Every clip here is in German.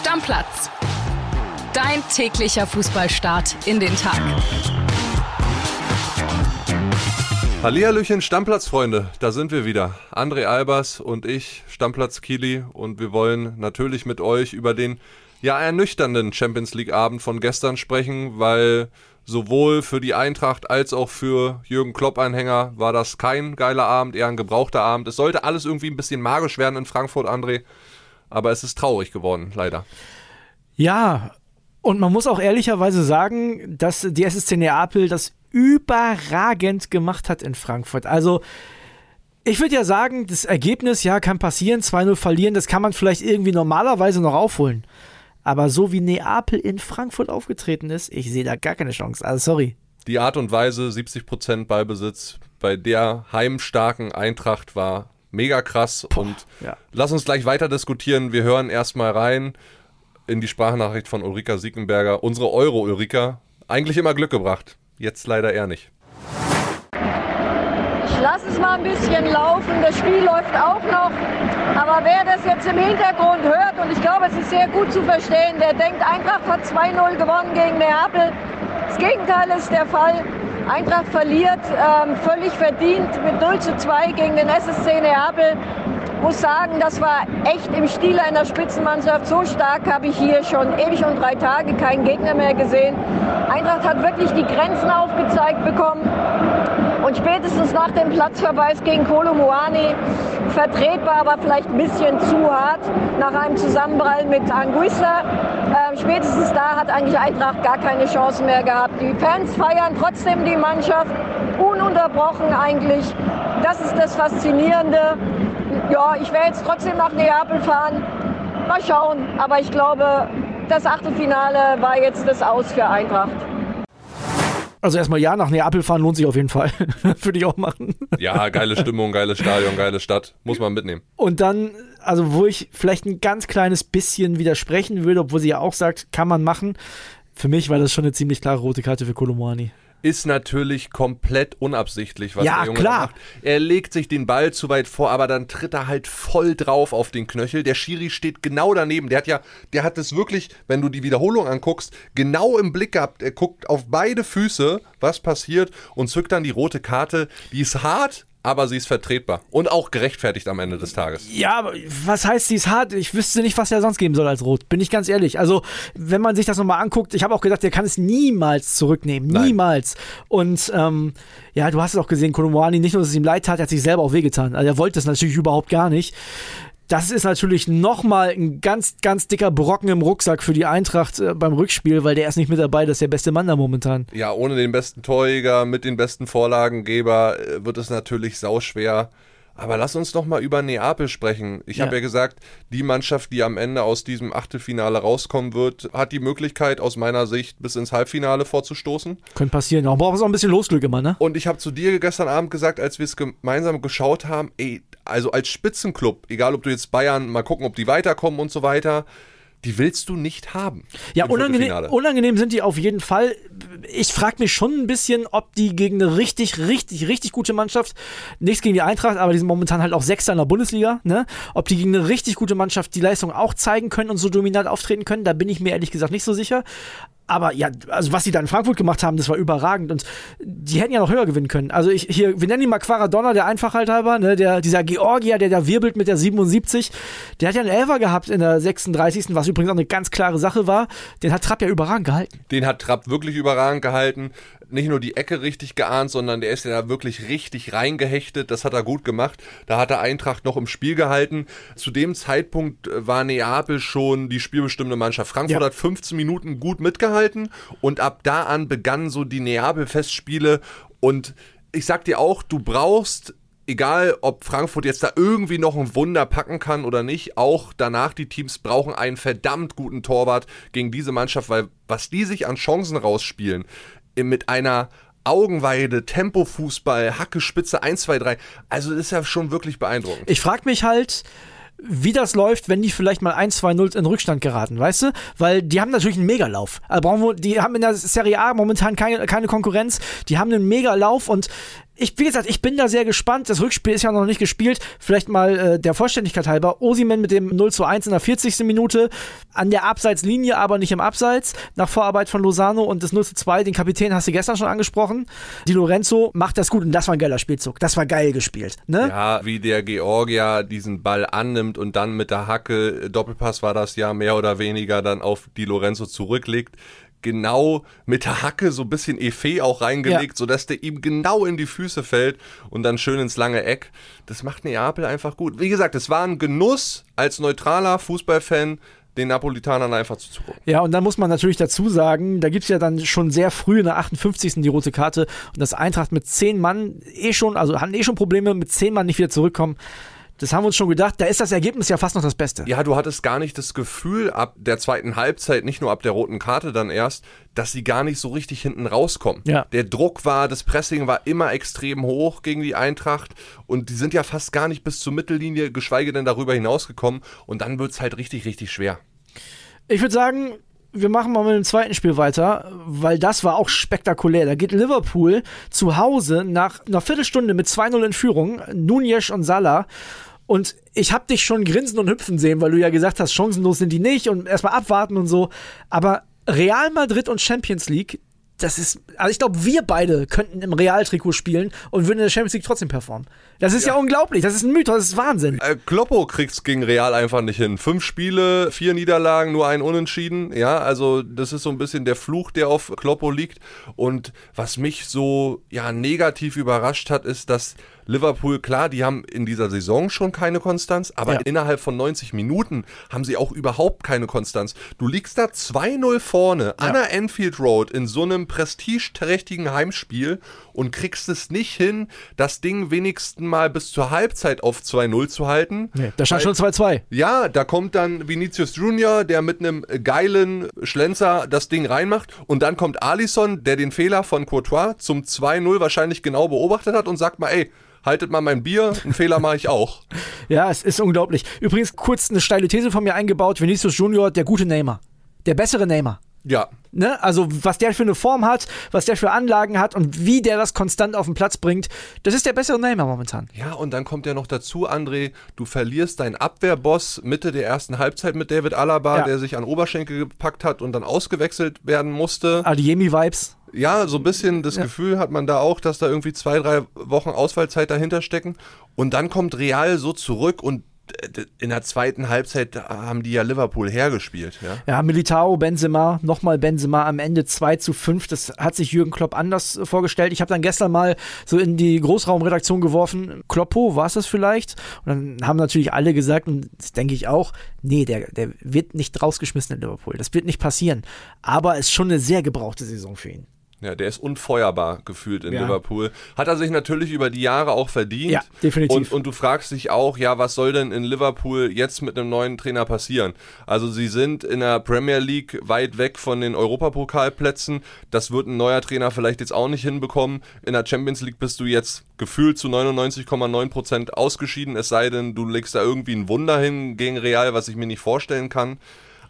Stammplatz. Dein täglicher Fußballstart in den Tag. Hallihallöchen Stammplatzfreunde, da sind wir wieder. André Albers und ich, Stammplatz Kili und wir wollen natürlich mit euch über den ja ernüchternden Champions League Abend von gestern sprechen, weil sowohl für die Eintracht als auch für Jürgen Klopp-Anhänger war das kein geiler Abend, eher ein gebrauchter Abend. Es sollte alles irgendwie ein bisschen magisch werden in Frankfurt, André, aber es ist traurig geworden, leider. Ja, und man muss auch ehrlicherweise sagen, dass die SSC Neapel das überragend gemacht hat in Frankfurt. Also, ich würde ja sagen, das Ergebnis, ja, kann passieren, 2-0 verlieren, das kann man vielleicht irgendwie normalerweise noch aufholen. Aber so wie Neapel in Frankfurt aufgetreten ist, ich sehe da gar keine Chance. Also sorry. Die Art und Weise, 70% Ballbesitz bei der heimstarken Eintracht war mega krass. Boah, und ja. lass uns gleich weiter diskutieren. Wir hören erstmal rein in die Sprachnachricht von Ulrika Siegenberger. Unsere Euro-Ulrika. Eigentlich immer Glück gebracht. Jetzt leider eher nicht. Ich lasse es mal ein bisschen laufen. Das Spiel läuft auch noch. Aber wer das jetzt im Hintergrund hört, und ich glaube, es ist sehr gut zu verstehen, der denkt, Eintracht hat 2-0 gewonnen gegen Neapel. Das Gegenteil ist der Fall. Eintracht verliert ähm, völlig verdient mit 0 zu 2 gegen den SSC Neapel. Muss sagen, das war echt im Stil einer Spitzenmannschaft. So stark habe ich hier schon ewig und drei Tage keinen Gegner mehr gesehen. Eintracht hat wirklich die Grenzen aufgezeigt bekommen. Und spätestens nach dem Platzverweis gegen Kolo Muani vertretbar, aber vielleicht ein bisschen zu hart nach einem Zusammenprall mit Anguissa. Ähm, spätestens da hat eigentlich Eintracht gar keine Chance mehr gehabt. Die Fans feiern trotzdem die Mannschaft ununterbrochen eigentlich. Das ist das Faszinierende. Ja, ich werde jetzt trotzdem nach Neapel fahren. Mal schauen. Aber ich glaube, das Achtelfinale war jetzt das Aus für Eintracht. Also erstmal ja, nach Neapel fahren lohnt sich auf jeden Fall. Würde ich auch machen. Ja, geile Stimmung, geiles Stadion, geile Stadt. Muss man mitnehmen. Und dann, also wo ich vielleicht ein ganz kleines bisschen widersprechen würde, obwohl sie ja auch sagt, kann man machen. Für mich war das schon eine ziemlich klare rote Karte für Kolomani ist natürlich komplett unabsichtlich, was ja, der Junge klar. macht. Er legt sich den Ball zu weit vor, aber dann tritt er halt voll drauf auf den Knöchel. Der Schiri steht genau daneben. Der hat ja, der hat es wirklich, wenn du die Wiederholung anguckst, genau im Blick gehabt. Er guckt auf beide Füße, was passiert und zückt dann die rote Karte. Die ist hart, aber sie ist vertretbar und auch gerechtfertigt am Ende des Tages. Ja, aber was heißt, sie ist hart? Ich wüsste nicht, was er sonst geben soll als Rot, bin ich ganz ehrlich. Also, wenn man sich das nochmal anguckt, ich habe auch gedacht, der kann es niemals zurücknehmen, Nein. niemals. Und ähm, ja, du hast es auch gesehen, Kolomwani, nicht nur, dass es ihm leid tat, er hat sich selber auch wehgetan. Also, er wollte es natürlich überhaupt gar nicht. Das ist natürlich nochmal ein ganz, ganz dicker Brocken im Rucksack für die Eintracht äh, beim Rückspiel, weil der ist nicht mit dabei, das ist der beste Mann da momentan. Ja, ohne den besten Torjäger, mit den besten Vorlagengeber äh, wird es natürlich sauschwer. Aber lass uns doch mal über Neapel sprechen. Ich ja. habe ja gesagt, die Mannschaft, die am Ende aus diesem Achtelfinale rauskommen wird, hat die Möglichkeit aus meiner Sicht bis ins Halbfinale vorzustoßen. Könnte passieren. Auch braucht es auch ein bisschen Losglück immer, ne? Und ich habe zu dir gestern Abend gesagt, als wir es gemeinsam geschaut haben, ey, also als Spitzenclub, egal ob du jetzt Bayern, mal gucken, ob die weiterkommen und so weiter, die willst du nicht haben. Ja, unangenehm, unangenehm sind die auf jeden Fall. Ich frage mich schon ein bisschen, ob die gegen eine richtig, richtig, richtig gute Mannschaft, nichts gegen die Eintracht, aber die sind momentan halt auch Sechster in der Bundesliga, ne? Ob die gegen eine richtig gute Mannschaft die Leistung auch zeigen können und so dominant auftreten können, da bin ich mir ehrlich gesagt nicht so sicher. Aber ja, also was sie da in Frankfurt gemacht haben, das war überragend. Und die hätten ja noch höher gewinnen können. Also ich hier, wir nennen ihn mal Quaradonna, der Einfachheit ne, der, dieser Georgier, der da wirbelt mit der 77, der hat ja einen Elfer gehabt in der 36. Was übrigens auch eine ganz klare Sache war. Den hat Trapp ja überragend gehalten. Den hat Trapp wirklich überragend gehalten nicht nur die Ecke richtig geahnt, sondern der ist ja da wirklich richtig reingehechtet. Das hat er gut gemacht. Da hat er Eintracht noch im Spiel gehalten. Zu dem Zeitpunkt äh, war Neapel schon die spielbestimmende Mannschaft. Frankfurt ja. hat 15 Minuten gut mitgehalten und ab da an begannen so die Neapel-Festspiele. Und ich sag dir auch, du brauchst egal ob Frankfurt jetzt da irgendwie noch ein Wunder packen kann oder nicht, auch danach die Teams brauchen einen verdammt guten Torwart gegen diese Mannschaft, weil was die sich an Chancen rausspielen, mit einer Augenweide, Tempofußball, Hacke, Spitze 1, 2, 3. Also das ist ja schon wirklich beeindruckend. Ich frage mich halt, wie das läuft, wenn die vielleicht mal 1, 2, 0 in Rückstand geraten, weißt du? Weil die haben natürlich einen Megalauf. Also die haben in der Serie A momentan keine, keine Konkurrenz. Die haben einen Megalauf und ich, wie gesagt, ich bin da sehr gespannt. Das Rückspiel ist ja noch nicht gespielt. Vielleicht mal äh, der Vollständigkeit halber. Osimen mit dem 0 zu 1 in der 40. Minute an der Abseitslinie, aber nicht im Abseits. Nach Vorarbeit von Lozano und das 0 zu 2. Den Kapitän hast du gestern schon angesprochen. Die Lorenzo macht das gut und das war ein geiler Spielzug. Das war geil gespielt. Ne? Ja, wie der Georgier diesen Ball annimmt und dann mit der Hacke, Doppelpass war das ja mehr oder weniger, dann auf die Lorenzo zurücklegt genau mit der Hacke so ein bisschen Effet auch reingelegt, ja. sodass der ihm genau in die Füße fällt und dann schön ins lange Eck. Das macht Neapel einfach gut. Wie gesagt, es war ein Genuss als neutraler Fußballfan, den Napolitanern einfach zuzugucken. Ja, und dann muss man natürlich dazu sagen, da gibt es ja dann schon sehr früh in der 58. die rote Karte und das Eintracht mit zehn Mann eh schon, also hatten eh schon Probleme, mit zehn Mann nicht wieder zurückkommen. Das haben wir uns schon gedacht. Da ist das Ergebnis ja fast noch das Beste. Ja, du hattest gar nicht das Gefühl ab der zweiten Halbzeit, nicht nur ab der roten Karte dann erst, dass sie gar nicht so richtig hinten rauskommen. Ja. Der Druck war, das Pressing war immer extrem hoch gegen die Eintracht und die sind ja fast gar nicht bis zur Mittellinie, geschweige denn darüber hinausgekommen. Und dann wird es halt richtig, richtig schwer. Ich würde sagen, wir machen mal mit dem zweiten Spiel weiter, weil das war auch spektakulär. Da geht Liverpool zu Hause nach einer Viertelstunde mit 2-0 in Führung, Nunez und Salah und ich habe dich schon grinsen und hüpfen sehen, weil du ja gesagt hast, chancenlos sind die nicht und erstmal abwarten und so. Aber Real Madrid und Champions League, das ist, also ich glaube, wir beide könnten im Realtrikot spielen und würden in der Champions League trotzdem performen. Das ist ja, ja unglaublich, das ist ein Mythos, das ist Wahnsinn. Äh, Kloppo kriegt's gegen Real einfach nicht hin. Fünf Spiele, vier Niederlagen, nur ein Unentschieden. Ja, also das ist so ein bisschen der Fluch, der auf Kloppo liegt. Und was mich so ja negativ überrascht hat, ist, dass Liverpool, klar, die haben in dieser Saison schon keine Konstanz, aber ja. innerhalb von 90 Minuten haben sie auch überhaupt keine Konstanz. Du liegst da 2-0 vorne ja. an der Enfield Road in so einem prestigeträchtigen Heimspiel und kriegst es nicht hin, das Ding wenigstens mal bis zur Halbzeit auf 2-0 zu halten. Nee, da stand schon 2-2. Ja, da kommt dann Vinicius Junior, der mit einem geilen Schlenzer das Ding reinmacht und dann kommt Alisson, der den Fehler von Courtois zum 2-0 wahrscheinlich genau beobachtet hat und sagt mal, ey, haltet mal mein Bier, einen Fehler mache ich auch. Ja, es ist unglaublich. Übrigens kurz eine steile These von mir eingebaut, Vinicius Junior, der gute Neymar. Der bessere Neymar. Ja. Ne? Also, was der für eine Form hat, was der für Anlagen hat und wie der das konstant auf den Platz bringt, das ist der bessere Neymar momentan. Ja, und dann kommt ja noch dazu, André, du verlierst deinen Abwehrboss Mitte der ersten Halbzeit mit David Alaba, ja. der sich an Oberschenkel gepackt hat und dann ausgewechselt werden musste. Adiemi-Vibes. Ja, so ein bisschen das ja. Gefühl hat man da auch, dass da irgendwie zwei, drei Wochen Ausfallzeit dahinter stecken. Und dann kommt Real so zurück und in der zweiten Halbzeit haben die ja Liverpool hergespielt. Ja, ja Militao, Benzema, nochmal Benzema am Ende 2 zu 5. Das hat sich Jürgen Klopp anders vorgestellt. Ich habe dann gestern mal so in die Großraumredaktion geworfen, Kloppo, war es das vielleicht? Und dann haben natürlich alle gesagt, und das denke ich auch, nee, der, der wird nicht rausgeschmissen in Liverpool. Das wird nicht passieren. Aber es ist schon eine sehr gebrauchte Saison für ihn. Ja, der ist unfeuerbar gefühlt in ja. Liverpool. Hat er sich natürlich über die Jahre auch verdient. Ja, definitiv. Und, und du fragst dich auch, ja, was soll denn in Liverpool jetzt mit einem neuen Trainer passieren? Also sie sind in der Premier League weit weg von den Europapokalplätzen. Das wird ein neuer Trainer vielleicht jetzt auch nicht hinbekommen. In der Champions League bist du jetzt gefühlt zu 99,9% ausgeschieden, es sei denn, du legst da irgendwie ein Wunder hin gegen Real, was ich mir nicht vorstellen kann.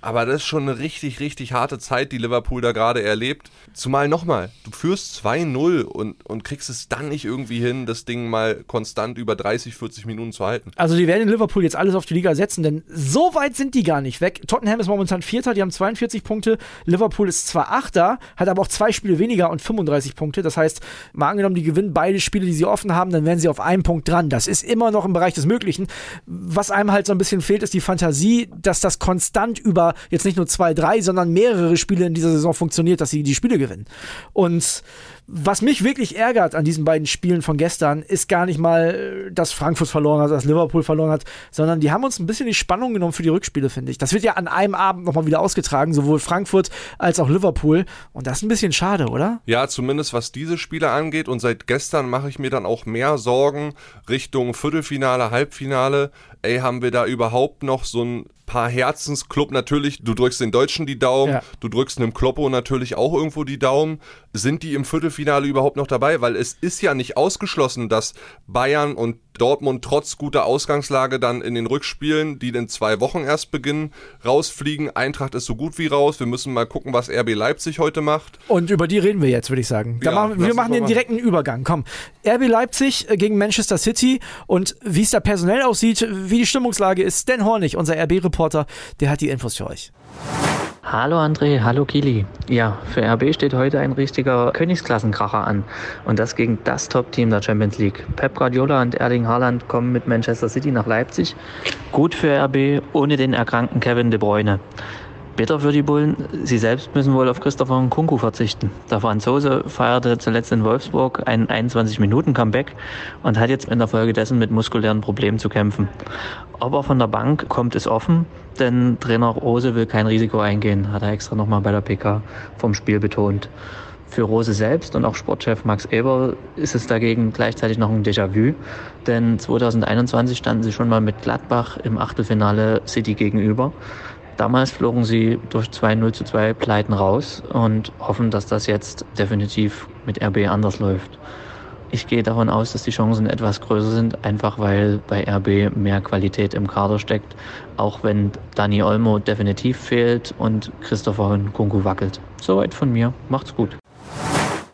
Aber das ist schon eine richtig, richtig harte Zeit, die Liverpool da gerade erlebt. Zumal nochmal, du führst 2-0 und, und kriegst es dann nicht irgendwie hin, das Ding mal konstant über 30, 40 Minuten zu halten. Also die werden in Liverpool jetzt alles auf die Liga setzen, denn so weit sind die gar nicht weg. Tottenham ist momentan Vierter, die haben 42 Punkte. Liverpool ist zwar Achter, hat aber auch zwei Spiele weniger und 35 Punkte. Das heißt, mal angenommen, die gewinnen beide Spiele, die sie offen haben, dann wären sie auf einem Punkt dran. Das ist immer noch im Bereich des Möglichen. Was einem halt so ein bisschen fehlt, ist die Fantasie, dass das konstant über jetzt nicht nur zwei, drei, sondern mehrere Spiele in dieser Saison funktioniert, dass sie die Spiele gewinnen. Und was mich wirklich ärgert an diesen beiden Spielen von gestern, ist gar nicht mal, dass Frankfurt verloren hat, dass Liverpool verloren hat, sondern die haben uns ein bisschen die Spannung genommen für die Rückspiele, finde ich. Das wird ja an einem Abend nochmal wieder ausgetragen, sowohl Frankfurt als auch Liverpool. Und das ist ein bisschen schade, oder? Ja, zumindest was diese Spiele angeht. Und seit gestern mache ich mir dann auch mehr Sorgen Richtung Viertelfinale, Halbfinale. Ey, haben wir da überhaupt noch so ein paar Herzensclub natürlich, du drückst den Deutschen die Daumen, ja. du drückst einem Kloppo natürlich auch irgendwo die Daumen. Sind die im Viertelfinale Viertelfinale überhaupt noch dabei? Weil es ist ja nicht ausgeschlossen, dass Bayern und Dortmund trotz guter Ausgangslage dann in den Rückspielen, die in zwei Wochen erst beginnen, rausfliegen. Eintracht ist so gut wie raus. Wir müssen mal gucken, was RB Leipzig heute macht. Und über die reden wir jetzt, würde ich sagen. Ja, machen, wir machen den direkten Übergang. Komm. RB Leipzig äh, gegen Manchester City und wie es da personell aussieht, wie die Stimmungslage ist. Stan Hornig, unser RB-Reporter, der hat die Infos für euch. Hallo André, hallo Kili. Ja, für RB steht heute ein richtiger Königsklassenkracher an. Und das gegen das Top-Team der Champions League. Pep Guardiola und Erling Haaland kommen mit Manchester City nach Leipzig. Gut für RB, ohne den erkrankten Kevin De Bruyne. Bitter für die Bullen, sie selbst müssen wohl auf Christopher Nkunku verzichten. Der Franzose feierte zuletzt in Wolfsburg ein 21-Minuten-Comeback und hat jetzt in der Folge dessen mit muskulären Problemen zu kämpfen. Ob er von der Bank kommt, ist offen, denn Trainer Rose will kein Risiko eingehen, hat er extra nochmal bei der PK vom Spiel betont. Für Rose selbst und auch Sportchef Max Eber ist es dagegen gleichzeitig noch ein Déjà-vu, denn 2021 standen sie schon mal mit Gladbach im Achtelfinale City gegenüber. Damals flogen sie durch 2-0 zu 2 Pleiten raus und hoffen, dass das jetzt definitiv mit RB anders läuft. Ich gehe davon aus, dass die Chancen etwas größer sind, einfach weil bei RB mehr Qualität im Kader steckt, auch wenn Dani Olmo definitiv fehlt und Christopher Nkunku wackelt. Soweit von mir. Macht's gut.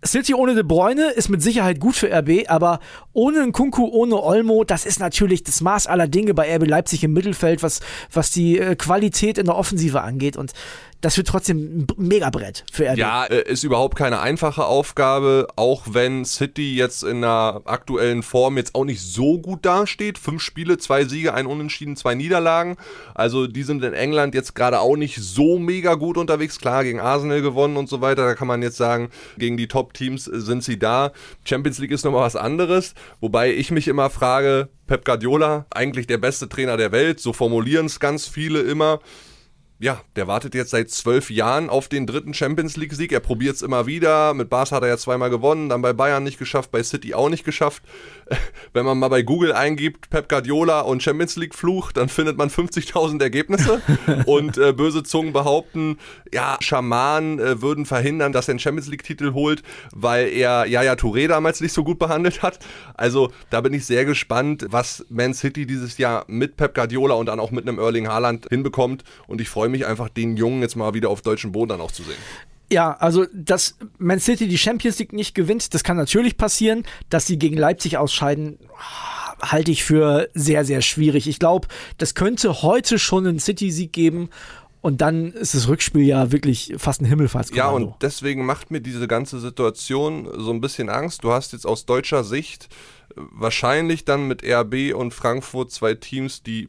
City ohne De Bruyne ist mit Sicherheit gut für RB, aber ohne Nkunku, ohne Olmo, das ist natürlich das Maß aller Dinge bei RB Leipzig im Mittelfeld, was, was die äh, Qualität in der Offensive angeht. Und das wird trotzdem ein Megabrett für RB. Ja, äh, ist überhaupt keine einfache Aufgabe, auch wenn City jetzt in der aktuellen Form jetzt auch nicht so gut dasteht. Fünf Spiele, zwei Siege, ein Unentschieden, zwei Niederlagen. Also die sind in England jetzt gerade auch nicht so mega gut unterwegs. Klar, gegen Arsenal gewonnen und so weiter. Da kann man jetzt sagen, gegen die Top-Teams sind sie da. Champions League ist nochmal was anderes. Wobei ich mich immer frage, Pep Guardiola, eigentlich der beste Trainer der Welt, so formulieren es ganz viele immer ja, der wartet jetzt seit zwölf Jahren auf den dritten Champions League-Sieg. Er probiert es immer wieder. Mit Barca hat er ja zweimal gewonnen, dann bei Bayern nicht geschafft, bei City auch nicht geschafft. Wenn man mal bei Google eingibt, Pep Guardiola und Champions League-Fluch, dann findet man 50.000 Ergebnisse. und äh, böse Zungen behaupten, ja, Schaman äh, würden verhindern, dass er einen Champions League-Titel holt, weil er Yaya Touré damals nicht so gut behandelt hat. Also da bin ich sehr gespannt, was Man City dieses Jahr mit Pep Guardiola und dann auch mit einem Erling Haaland hinbekommt. Und ich freue mich einfach, den Jungen jetzt mal wieder auf deutschen Boden dann auch zu sehen. Ja, also dass Man City die Champions League nicht gewinnt, das kann natürlich passieren. Dass sie gegen Leipzig ausscheiden, halte ich für sehr, sehr schwierig. Ich glaube, das könnte heute schon einen City-Sieg geben. Und dann ist das Rückspiel ja wirklich fast ein Ja, Himmelfahrtskommando. und deswegen macht mir diese ganze Situation so ein bisschen Angst. Du hast jetzt aus deutscher Sicht äh, wahrscheinlich dann mit RB und Frankfurt zwei Teams, die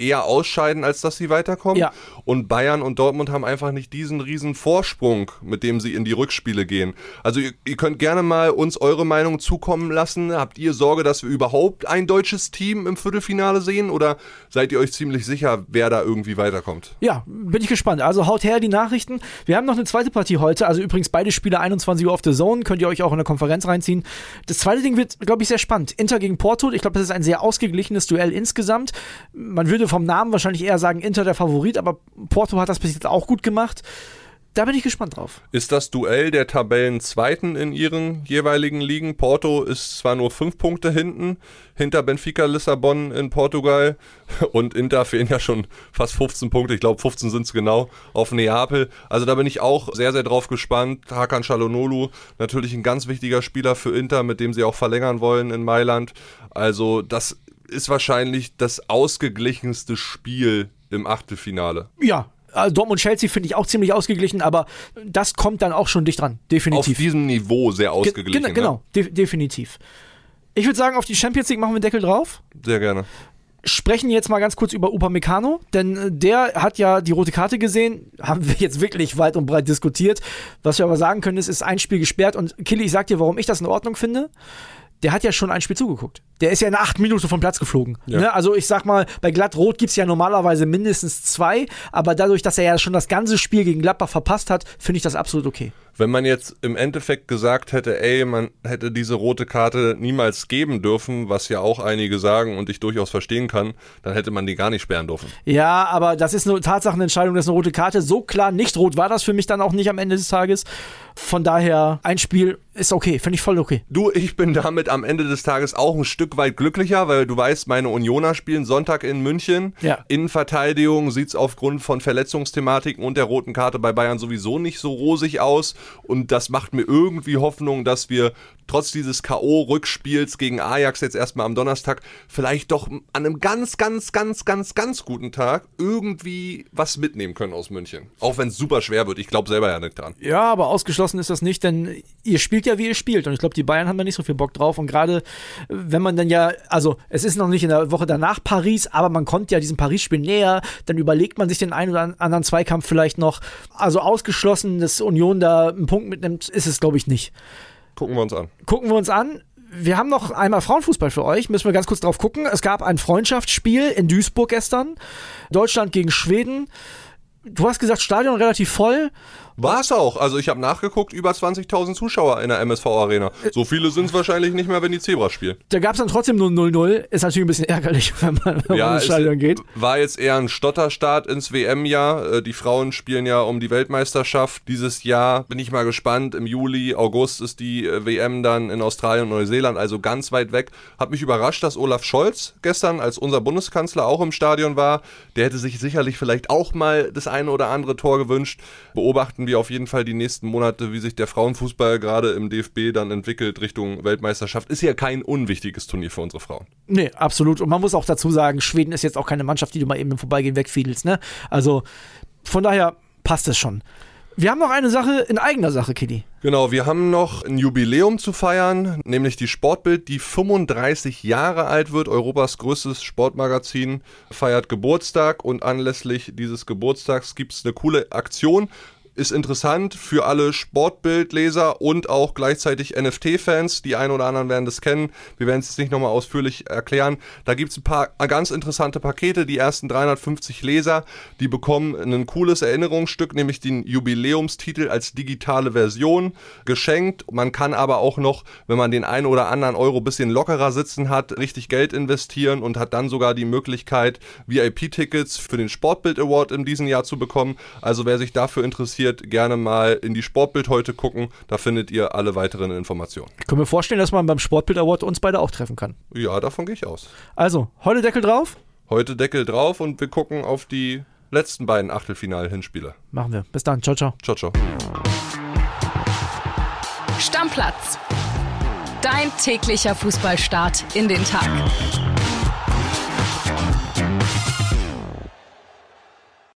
eher ausscheiden, als dass sie weiterkommen. Ja. Und Bayern und Dortmund haben einfach nicht diesen riesen Vorsprung, mit dem sie in die Rückspiele gehen. Also ihr, ihr könnt gerne mal uns eure Meinung zukommen lassen. Habt ihr Sorge, dass wir überhaupt ein deutsches Team im Viertelfinale sehen? Oder seid ihr euch ziemlich sicher, wer da irgendwie weiterkommt? Ja, bin ich gespannt. Also haut her die Nachrichten. Wir haben noch eine zweite Partie heute. Also übrigens beide Spiele 21 Uhr auf der Zone. Könnt ihr euch auch in der Konferenz reinziehen. Das zweite Ding wird, glaube ich, sehr spannend. Inter gegen Porto. Ich glaube, das ist ein sehr ausgeglichenes Duell insgesamt. Man würde vom Namen wahrscheinlich eher sagen Inter der Favorit, aber Porto hat das bis jetzt auch gut gemacht. Da bin ich gespannt drauf. ist das Duell der Tabellenzweiten in ihren jeweiligen Ligen. Porto ist zwar nur fünf Punkte hinten, hinter Benfica Lissabon in Portugal und Inter fehlen ja schon fast 15 Punkte, ich glaube 15 sind es genau, auf Neapel. Also da bin ich auch sehr, sehr drauf gespannt. Hakan Çalhanoğlu, natürlich ein ganz wichtiger Spieler für Inter, mit dem sie auch verlängern wollen in Mailand. Also das ist wahrscheinlich das ausgeglichenste Spiel im Achtelfinale. Ja, also Dortmund-Chelsea finde ich auch ziemlich ausgeglichen, aber das kommt dann auch schon dicht dran. Auf Definitiv. diesem Niveau sehr Ge- ausgeglichen. Genau, ne? genau de definitiv. Ich würde sagen, auf die Champions League machen wir Deckel drauf. Sehr gerne. sprechen jetzt mal ganz kurz über Upamecano, denn äh, der hat ja die rote Karte gesehen, haben wir jetzt wirklich weit und breit diskutiert. Was wir aber sagen können, ist, ist ein Spiel gesperrt und Killy, ich sag dir, warum ich das in Ordnung finde. Der hat ja schon ein Spiel zugeguckt. Der ist ja in acht Minuten vom Platz geflogen. Ja. Ne? Also ich sag mal, bei Glattrot gibt es ja normalerweise mindestens zwei, aber dadurch, dass er ja schon das ganze Spiel gegen Gladbach verpasst hat, finde ich das absolut okay. Wenn man jetzt im Endeffekt gesagt hätte, ey, man hätte diese rote Karte niemals geben dürfen, was ja auch einige sagen und ich durchaus verstehen kann, dann hätte man die gar nicht sperren dürfen. Ja, aber das ist eine Tatsachenentscheidung, das ist eine rote Karte. So klar nicht rot war das für mich dann auch nicht am Ende des Tages. Von daher, ein Spiel ist okay, finde ich voll okay. Du, ich bin damit am Ende des Tages auch ein Stück weit glücklicher, weil du weißt, meine Unioner spielen Sonntag in München. Ja. Innenverteidigung sieht es aufgrund von Verletzungsthematiken und der roten Karte bei Bayern sowieso nicht so rosig aus. Und das macht mir irgendwie Hoffnung, dass wir trotz dieses K.O.-Rückspiels gegen Ajax jetzt erstmal am Donnerstag vielleicht doch an einem ganz, ganz, ganz, ganz, ganz guten Tag irgendwie was mitnehmen können aus München. Auch wenn es super schwer wird. Ich glaube selber ja nicht dran. Ja, aber ausgeschlossen ist das nicht, denn ihr spielt ja, wie ihr spielt. Und ich glaube, die Bayern haben da nicht so viel Bock drauf. Und gerade, wenn man dann ja, also es ist noch nicht in der Woche danach Paris, aber man kommt ja diesem Paris-Spiel näher, dann überlegt man sich den einen oder anderen Zweikampf vielleicht noch. Also ausgeschlossen, dass Union da einen Punkt mitnimmt, ist es, glaube ich, nicht. Gucken wir uns an. Gucken wir uns an. Wir haben noch einmal Frauenfußball für euch. Müssen wir ganz kurz drauf gucken. Es gab ein Freundschaftsspiel in Duisburg gestern. Deutschland gegen Schweden. Du hast gesagt, Stadion relativ voll. War es auch. Also ich habe nachgeguckt, über 20.000 Zuschauer in der MSV-Arena. So viele sind es wahrscheinlich nicht mehr, wenn die Zebras spielen. Da gab es dann trotzdem nur 0-0. Ist natürlich ein bisschen ärgerlich, wenn man, man ins Stadion geht. war jetzt eher ein Stotterstart ins WM-Jahr. Äh, Die Frauen spielen ja um die Weltmeisterschaft dieses Jahr. Bin ich mal gespannt. Im Juli, August ist die äh, WM dann in Australien und Neuseeland, also ganz weit weg. Hat mich überrascht, dass Olaf Scholz gestern, als unser Bundeskanzler auch im Stadion war, der hätte sich sicherlich vielleicht auch mal das eine oder andere Tor gewünscht. Beobachten wir auf jeden Fall die nächsten Monate, wie sich der Frauenfußball gerade im DFB dann entwickelt Richtung Weltmeisterschaft. Ist ja kein unwichtiges Turnier für unsere Frauen. Nee, absolut. Und man muss auch dazu sagen, Schweden ist jetzt auch keine Mannschaft, die du mal eben im Vorbeigehen wegfiedelst. Ne? Also von daher passt es schon. Wir haben noch eine Sache in eigener Sache, Kitty. Genau, wir haben noch ein Jubiläum zu feiern, nämlich die Sportbild, die 35 Jahre alt wird. Europas größtes Sportmagazin feiert Geburtstag und anlässlich dieses Geburtstags gibt es eine coole Aktion. Ist interessant für alle Sportbildleser und auch gleichzeitig NFT-Fans. Die einen oder anderen werden das kennen. Wir werden es jetzt nicht nochmal ausführlich erklären. Da gibt es ein paar ganz interessante Pakete. Die ersten 350 Leser, die bekommen ein cooles Erinnerungsstück, nämlich den Jubiläumstitel als digitale Version geschenkt. Man kann aber auch noch, wenn man den einen oder anderen Euro bisschen lockerer sitzen hat, richtig Geld investieren und hat dann sogar die Möglichkeit, VIP-Tickets für den Sportbild Award in diesem Jahr zu bekommen. Also wer sich dafür interessiert, gerne mal in die Sportbild heute gucken. Da findet ihr alle weiteren Informationen. Ich kann mir vorstellen, dass man beim Sportbild Award uns beide auch treffen kann. Ja, davon gehe ich aus. Also, heute Deckel drauf. Heute Deckel drauf und wir gucken auf die letzten beiden Achtelfinal-Hinspiele. Machen wir. Bis dann. Ciao, ciao. Ciao, ciao. Stammplatz. Dein täglicher Fußballstart in den Tag.